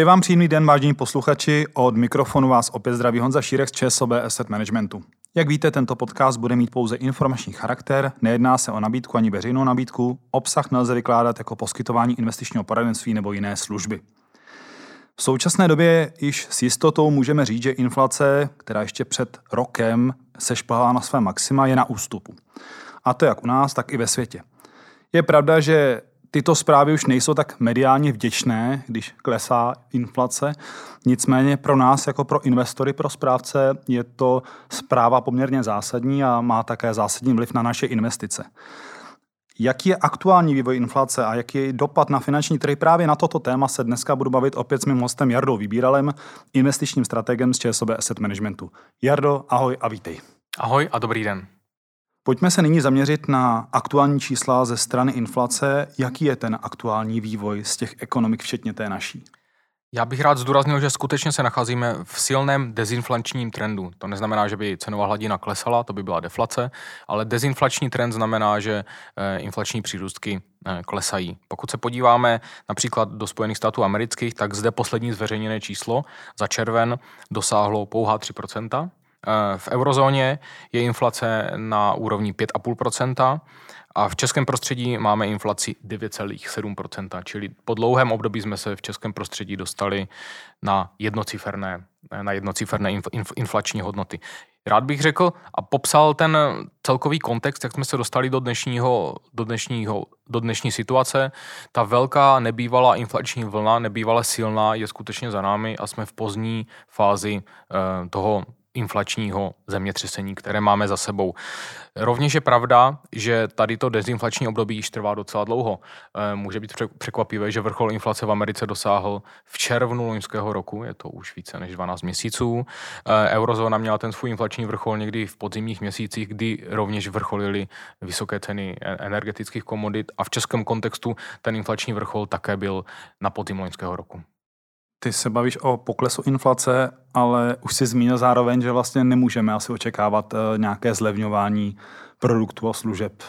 Přeji vám příjemný den, vážení posluchači. Od mikrofonu vás opět zdraví Honza Šírek z ČSOB Asset Managementu. Jak víte, tento podcast bude mít pouze informační charakter, nejedná se o nabídku ani veřejnou nabídku, obsah nelze vykládat jako poskytování investičního poradenství nebo jiné služby. V současné době již s jistotou můžeme říct, že inflace, která ještě před rokem se šplhala na své maxima, je na ústupu. A to jak u nás, tak i ve světě. Je pravda, že tyto zprávy už nejsou tak mediálně vděčné, když klesá inflace. Nicméně pro nás, jako pro investory, pro správce, je to zpráva poměrně zásadní a má také zásadní vliv na naše investice. Jaký je aktuální vývoj inflace a jaký je dopad na finanční trhy? Právě na toto téma se dneska budu bavit opět s mým hostem Jardou Vybíralem, investičním strategem z ČSOB Asset Managementu. Jardo, ahoj a vítej. Ahoj a dobrý den. Pojďme se nyní zaměřit na aktuální čísla ze strany inflace. Jaký je ten aktuální vývoj z těch ekonomik, včetně té naší? Já bych rád zdůraznil, že skutečně se nacházíme v silném dezinflačním trendu. To neznamená, že by cenová hladina klesala, to by byla deflace, ale dezinflační trend znamená, že eh, inflační přírůstky eh, klesají. Pokud se podíváme například do Spojených států amerických, tak zde poslední zveřejněné číslo za červen dosáhlo pouhá 3 Eh, v eurozóně je inflace na úrovni 5,5%, a v českém prostředí máme inflaci 9,7%, čili po dlouhém období jsme se v českém prostředí dostali na jednociferné, na jednociferné inflační hodnoty. Rád bych řekl a popsal ten celkový kontext, jak jsme se dostali do, dnešního, do, dnešního, do dnešní situace. Ta velká nebývalá inflační vlna, nebývalé silná, je skutečně za námi a jsme v pozdní fázi eh, toho inflačního zemětřesení, které máme za sebou. Rovněž je pravda, že tady to dezinflační období již trvá docela dlouho. Eh, může být překvapivé, že vrchol inflace v Americe dosáhl v červnu loňského roku, je to už více než 12 měsíců. Eh, eurozóna měla ten svůj inflační vrchol někdy v podzimních měsících, kdy rovněž vrcholily vysoké ceny energetických komodit a v českém kontextu ten inflační vrchol také byl na podzim loňského roku. Ty se bavíš o poklesu inflace, ale už si zmínil zároveň, že vlastně nemůžeme asi očekávat eh, nějaké zlevňování produktů a služeb.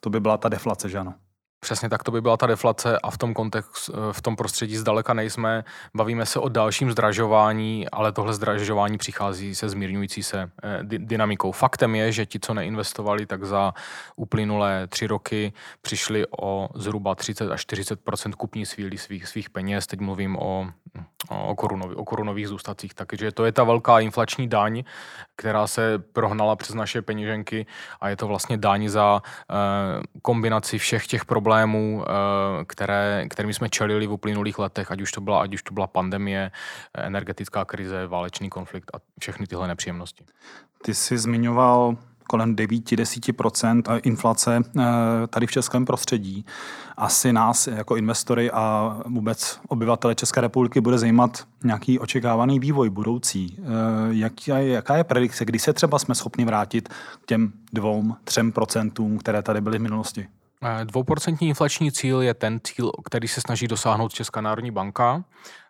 To by byla ta deflace, že ano? Přesně tak to by byla ta deflace a v tom kontext, eh, v tom prostředí zdaleka nejsme. Bavíme se o dalším zdražování, ale tohle zdražování přichází se zmírňující se eh, dynamikou. Faktem je, že ti, co neinvestovali, tak za uplynulé tři roky přišli o zhruba 30 až 40% kupní síly svých, svých peněz. Teď mluvím o o, korunovi, o korunových zůstacích. Takže to je ta velká inflační daň, která se prohnala přes naše peněženky a je to vlastně daň za e, kombinaci všech těch problémů, e, které, kterými jsme čelili v uplynulých letech, ať už to byla, ať už to byla pandemie, energetická krize, válečný konflikt a všechny tyhle nepříjemnosti. Ty jsi zmiňoval kolem 9-10% inflace eh, tady v českém prostředí. Asi nás jako investory a vůbec obyvatele České republiky bude zajímat nějaký očekávaný vývoj budoucí. Eh, jaká je, jaká je predikce, kdy se třeba jsme schopni vrátit k těm dvou, třem procentům, které tady byly v minulosti? Eh, dvouprocentní inflační cíl je ten cíl, který se snaží dosáhnout Česká národní banka.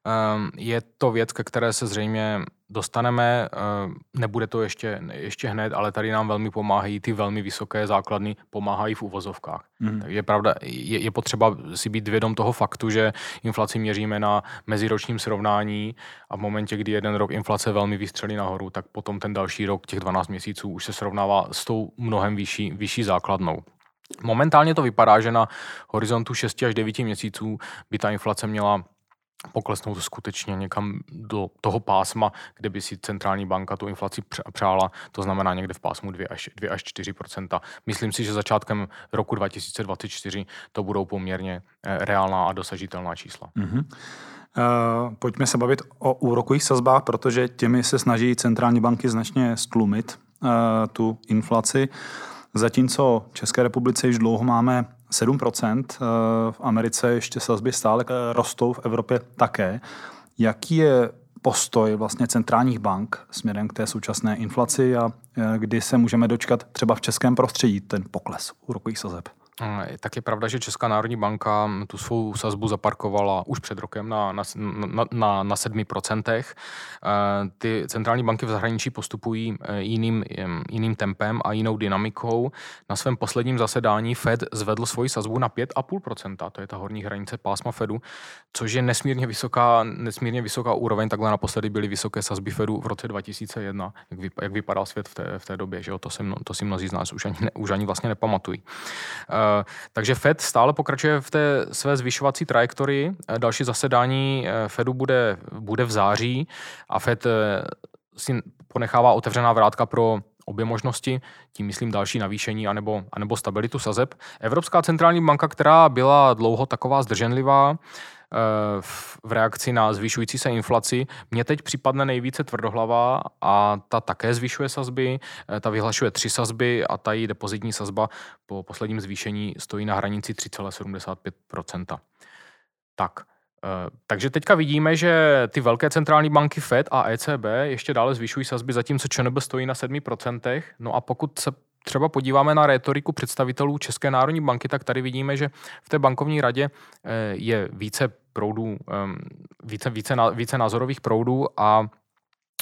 Ehm, je to věc, ke které se zřejmě dostaneme, ehm, nebude to ještě, ještě hned, ale tady nám velmi pomáhají ty velmi vysoké základny, pomáhají v uvozovkách. Mm. Takže je pravda, je, je potřeba si být vědom toho faktu, že inflaci měříme na meziročním srovnání a v momentě, kdy jeden rok inflace velmi vystřelí nahoru, tak potom ten další rok, těch 12 měsíců, už se srovnává s tou mnohem vyšší, vyšší základnou. Momentálně to vypadá, že na horizontu 6 až 9 měsíců by ta inflace měla poklesnout skutečně někam do toho pásma, kde by si centrální banka tu inflaci přála, to znamená někde v pásmu 2 až, 2 až 4 Myslím si, že začátkem roku 2024 to budou poměrně eh, reálná a dosažitelná čísla. Mm-hmm. Uh, pojďme se bavit o úrokových sazbách, protože těmi se snaží centrální banky značně stlumit uh, tu inflaci. Zatímco v České republice již dlouho máme 7%, eh, v Americe ještě sazby stále eh, rostou, v Evropě také. Jaký je postoj vlastně centrálních bank směrem k té současné inflaci a eh, kdy se můžeme dočkat třeba v českém prostředí ten pokles úrokových sazeb? Tak je pravda, že Česká národní banka tu svou sazbu zaparkovala už před rokem na, na, na, na, na 7%. Eh, ty centrální banky v zahraničí postupují eh, jiným, jiným tempem a jinou dynamikou. Na svém posledním zasedání Fed zvedl svoji sazbu na 5,5%, to je ta horní hranice pásma Fedu, což je nesmírně vysoká, nesmírně vysoká úroveň. Takhle naposledy byly vysoké sazby Fedu v roce 2001, jak, vyp, jak vypadal svět v té, v té době. Že jo? To, si, to si mnozí z nás už ani, ne, už ani vlastně nepamatují. Eh, takže Fed stále pokračuje v té své zvyšovací trajektorii. Eh, další zasedání eh, Fedu bude, bude v září a Fed si ponechává otevřená vrátka pro obě možnosti, tím myslím další navýšení anebo, anebo stabilitu sazeb. Evropská centrální banka, která byla dlouho taková zdrženlivá, v reakci na zvyšující se inflaci. Mně teď připadne nejvíce tvrdohlava a ta také zvyšuje sazby, eh, ta vyhlašuje tři sazby a ta její depozitní sazba po posledním zvýšení stojí na hranici 3,75%. Tak, eh, takže teďka vidíme, že ty velké centrální banky FED a ECB ještě dále zvyšují sazby, zatímco ČNB stojí na 7%. No a pokud se třeba podíváme na rétoriku představitelů České národní banky, tak tady vidíme, že v té bankovní radě eh, je více proudů, více, více, více názorových proudů a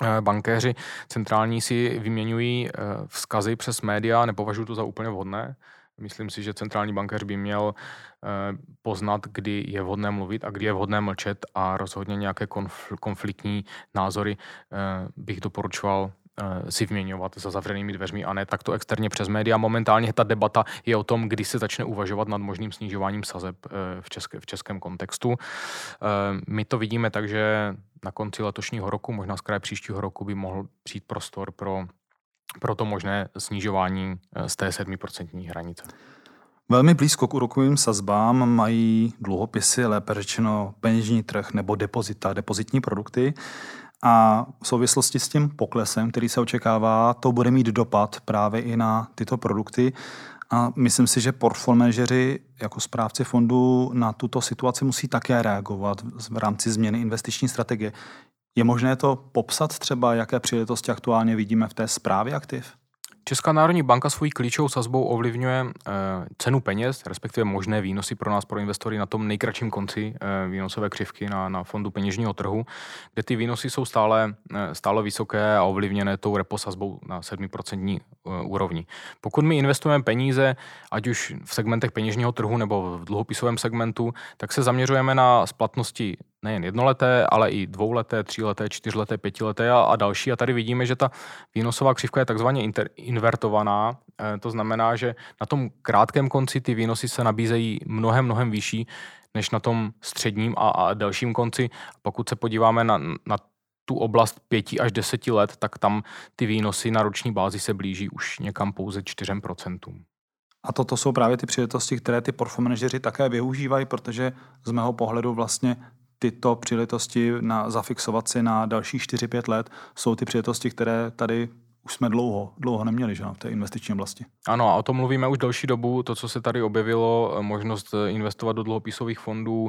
eh, bankéři centrální si vyměňují eh, vzkazy přes média, nepovažuji to za úplně vhodné. Myslím si, že centrální bankéř by měl poznat, kdy je vhodné mluvit a kdy je vhodné mlčet a rozhodně nějaké konfliktní názory bych doporučoval Eh, si vyměňovat za zavřenými dveřmi a ne takto externě přes média. Momentálně ta debata je o tom, kdy se začne uvažovat nad možným snižováním sazeb eh, v, české, v českém kontextu. Eh, my to vidíme tak, že na konci letošního roku, možná z kraje příštího roku by mohl přijít prostor pro, pro to možné snižování z té 7% hranice. Velmi blízko k úrokovým sazbám mají dluhopisy, lépe řečeno peněžní trh nebo depozita, depozitní produkty. A v souvislosti s tím poklesem, který se očekává, to bude mít dopad právě i na tyto produkty. A myslím si, že portfolio jako správci fondu na tuto situaci musí také reagovat v rámci změny investiční strategie. Je možné to popsat třeba, jaké příležitosti aktuálně vidíme v té zprávě aktiv? Česká národní banka svojí klíčovou sazbou ovlivňuje e, cenu peněz, respektive možné výnosy pro nás, pro investory na tom nejkratším konci e, výnosové křivky na, na fondu peněžního trhu, kde ty výnosy jsou stále, e, stále vysoké a ovlivněné tou repo sazbou na 7% e, úrovni. Pokud my investujeme peníze, ať už v segmentech peněžního trhu nebo v dluhopisovém segmentu, tak se zaměřujeme na splatnosti nejen jednoleté, ale i dvouleté, tříleté, čtyřleté, pětileté a, a další. A tady vidíme, že ta výnosová křivka je takzvaně inter, invertovaná. E, to znamená, že na tom krátkém konci ty výnosy se nabízejí mnohem, mnohem vyšší než na tom středním a, a delším konci. Pokud se podíváme na, na tu oblast pěti až deseti let, tak tam ty výnosy na roční bázi se blíží už někam pouze 4%. A toto jsou právě ty příležitosti, které ty portfolio také využívají, protože z mého pohledu vlastně tyto příležitosti na zafixovat si na další 4-5 let jsou ty příležitosti, které tady už jsme dlouho, dlouho neměli že, v té investiční oblasti. Ano, a o tom mluvíme už delší dobu. To, co se tady objevilo, eh, možnost eh, investovat do dluhopisových fondů,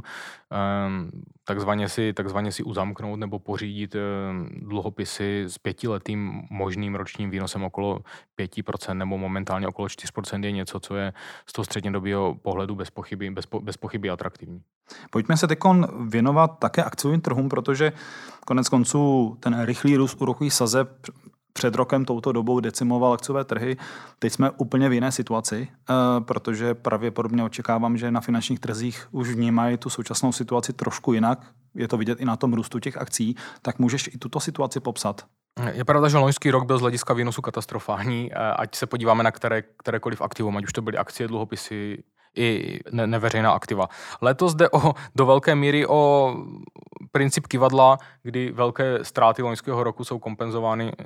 ehm, takzvaně si, takzvaně si uzamknout nebo pořídit ehm, dluhopisy s pětiletým možným ročním výnosem okolo 5% nebo momentálně okolo 4% je něco, co je z toho střednědobého pohledu bez pochyby, bez, po, bez pochyby atraktivní. Pojďme se teď věnovat také akciovým trhům, protože konec konců ten rychlý růst úrokových sazeb před rokem touto dobou decimoval akciové trhy. Teď jsme úplně v jiné situaci, eh, protože pravděpodobně očekávám, že na finančních trzích už vnímají tu současnou situaci trošku jinak. Je to vidět i na tom růstu těch akcí. Tak můžeš i tuto situaci popsat? Je pravda, že loňský rok byl z hlediska výnosu katastrofální, eh, ať se podíváme na které, kterékoliv aktivum, ať už to byly akcie, dluhopisy, i ne, neveřejná aktiva. Letos jde o, do velké míry o princip kivadla, kdy velké ztráty loňského roku jsou kompenzovány eh,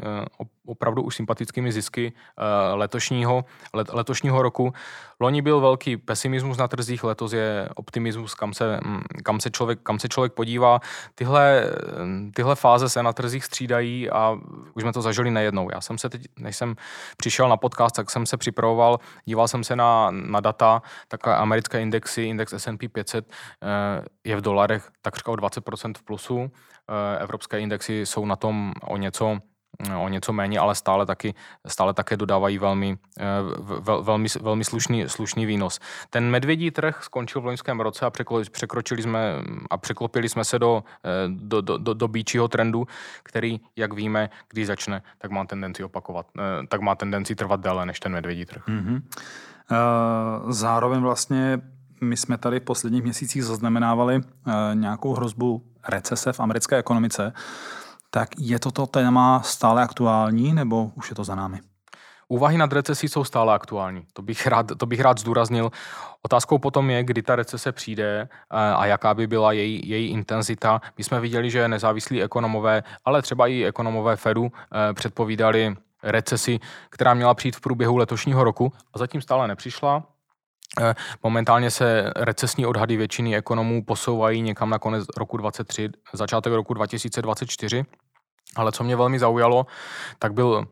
opravdu už sympatickými zisky eh, letošního, let, letošního roku. Loni byl velký pesimismus na trzích, letos je optimismus, kam se, mm, kam se, člověk, kam se člověk podívá. Tyhle, tyhle fáze se na trzích střídají a už jsme to zažili nejednou. Já jsem se teď, než jsem přišel na podcast, tak jsem se připravoval, díval jsem se na, na data, tak americké indexy, index S&P 500 eh, je v dolarech takřka o 20% v plusu. Eh, evropské indexy jsou na tom o něco o něco méně, ale stále, taky, stále také dodávají velmi, velmi, velmi slušný, slušný výnos. Ten medvědí trh skončil v loňském roce a překročili jsme a překlopili jsme se do, do, do, do, do býčího trendu, který, jak víme, když začne, tak má tendenci opakovat, tak má tendenci trvat déle než ten medvědí trh. Mm-hmm. Zároveň vlastně my jsme tady v posledních měsících zaznamenávali nějakou hrozbu recese v americké ekonomice. Tak je toto téma stále aktuální, nebo už je to za námi? Úvahy nad recesí jsou stále aktuální. To bych, rád, to bych rád zdůraznil. Otázkou potom je, kdy ta recese přijde a jaká by byla její, její intenzita. My jsme viděli, že nezávislí ekonomové, ale třeba i ekonomové Fedu eh, předpovídali recesi, která měla přijít v průběhu letošního roku a zatím stále nepřišla. Eh, momentálně se recesní odhady většiny ekonomů posouvají někam na konec roku 2023, začátek roku 2024. Ale co mě velmi zaujalo, tak byl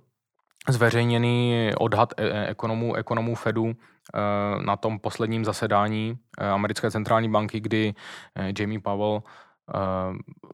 zveřejněný odhad e, e, ekonomů, ekonomů Fedu eh, na tom posledním zasedání eh, americké centrální banky, kdy Jamie Powell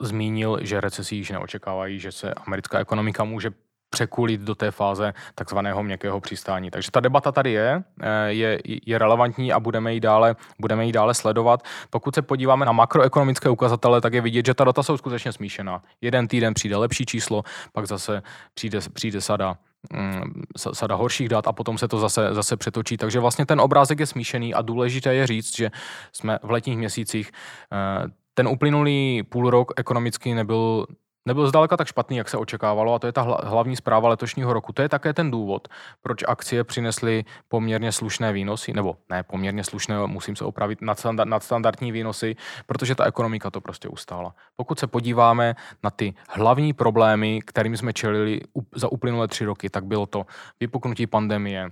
zmínil, že recesí již neočekávají, že se americká ekonomika může překulit do té fáze takzvaného měkkého přistání. Takže ta debata tady je, eh, je, je relevantní a budeme ji, dále, budeme ji dále sledovat. Pokud se podíváme na makroekonomické ukazatele, tak je vidět, že ta data jsou skutečně smíšená. Jeden týden přijde lepší číslo, pak zase přijde, přijde sada mm, sada horších dat a potom se to zase, zase přetočí. Takže vlastně ten obrázek je smíšený a důležité je říct, že jsme v letních měsících eh, ten uplynulý půl rok ekonomicky nebyl nebyl zdaleka tak špatný, jak se očekávalo, a to je ta hlavní zpráva letošního roku. To je také ten důvod, proč akcie přinesly poměrně slušné výnosy, nebo ne poměrně slušné, musím se opravit, nadstandardní výnosy, protože ta ekonomika to prostě ustála. Pokud se podíváme na ty hlavní problémy, kterým jsme čelili za uplynulé tři roky, tak bylo to vypuknutí pandemie,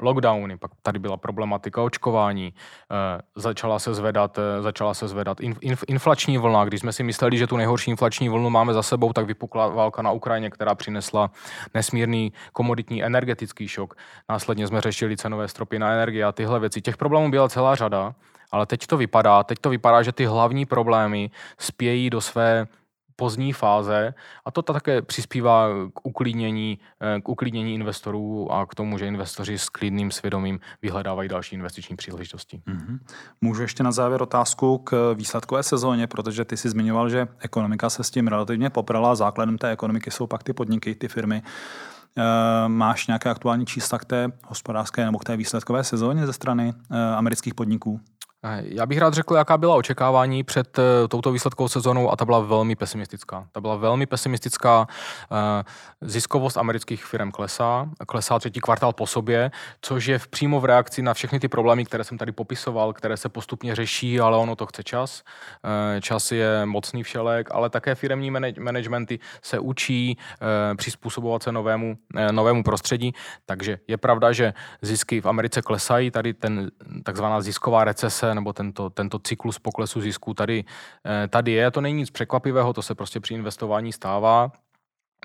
lockdowny, pak tady byla problematika očkování, eh, začala se zvedat, eh, začala se zvedat inflační vlna, když jsme si mysleli, že tu nejhorší inflační vlnu máme za sebou, tak vypukla válka na Ukrajině, která přinesla nesmírný komoditní energetický šok. Následně jsme řešili cenové stropy na energie a tyhle věci. Těch problémů byla celá řada, ale teď to vypadá, teď to vypadá, že ty hlavní problémy spějí do své pozdní fáze a to také přispívá k uklidnění, eh, k uklidnění investorů a k tomu, že investoři s klidným svědomím vyhledávají další investiční příležitosti. Mm-hmm. Můžu ještě na závěr otázku k výsledkové sezóně, protože ty jsi zmiňoval, že ekonomika se s tím relativně poprala, základem té ekonomiky jsou pak ty podniky, ty firmy. E, máš nějaké aktuální čísla k té hospodářské nebo k té výsledkové sezóně ze strany e, amerických podniků? Eh, já bych rád řekl, jaká byla očekávání před eh, touto výsledkou sezónou a ta byla velmi pesimistická. Ta byla velmi pesimistická. Eh, ziskovost amerických firm klesá, klesá třetí kvartál po sobě, což je přímo v reakci na všechny ty problémy, které jsem tady popisoval, které se postupně řeší, ale ono to chce čas. Čas je mocný všelek, ale také firmní managementy se učí přizpůsobovat se novému, novému prostředí, takže je pravda, že zisky v Americe klesají, tady ten takzvaná zisková recese nebo tento, tento cyklus poklesu zisků tady, eh, tady je. To není nic překvapivého, to se prostě při investování stává.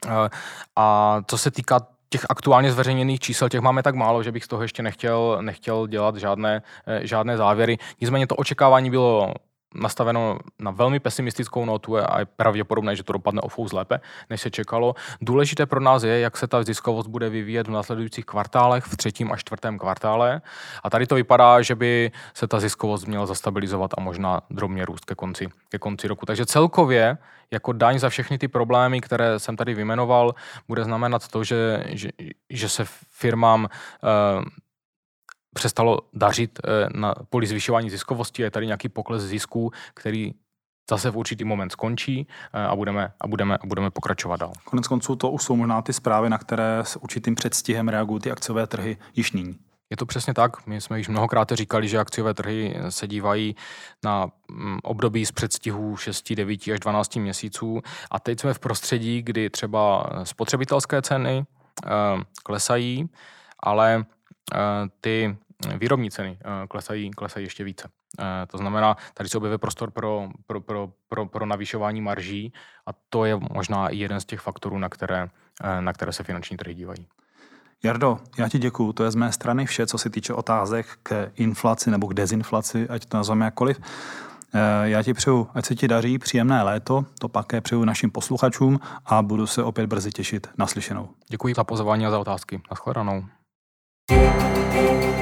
Eh, a co se týká těch aktuálně zveřejněných čísel, těch máme tak málo, že bych z toho ještě nechtěl, nechtěl dělat žádné, eh, žádné závěry. Nicméně to očekávání bylo nastaveno na velmi pesimistickou notu a je pravděpodobné, že to dopadne o fous lépe, než se čekalo. Důležité pro nás je, jak se ta ziskovost bude vyvíjet v následujících kvartálech, v třetím a čtvrtém kvartále. A tady to vypadá, že by se ta ziskovost měla zastabilizovat a možná drobně růst ke konci, ke konci roku. Takže celkově jako daň za všechny ty problémy, které jsem tady vymenoval, bude znamenat to, že, že, že se firmám uh, přestalo dařit eh, na poli zvyšování ziskovosti. Je tady nějaký pokles zisků, který zase v určitý moment skončí eh, a budeme, a budeme, a budeme pokračovat dál. Konec konců to už jsou možná ty zprávy, na které s určitým předstihem reagují ty akciové trhy již nyní. Je to přesně tak. My jsme již mnohokrát říkali, že akciové trhy se dívají na mm, období z předstihu 6, 9 až 12 měsíců a teď jsme v prostředí, kdy třeba spotřebitelské ceny klesají, ale ty výrobní ceny eh, klesají, klesají ještě více. Eh, to znamená, tady se objeví prostor pro, pro, pro, pro, pro navýšování marží a to je možná i jeden z těch faktorů, na které, eh, na které se finanční trhy dívají. Jardo, já ti děkuju. To je z mé strany vše, co se týče otázek k inflaci nebo k dezinflaci, ať to nazveme jakkoliv. Já ti přeju, ať se ti daří, příjemné léto, to pak přeju našim posluchačům a budu se opět brzy těšit naslyšenou. Děkuji za pozvání a za otázky. Naschledanou. thank you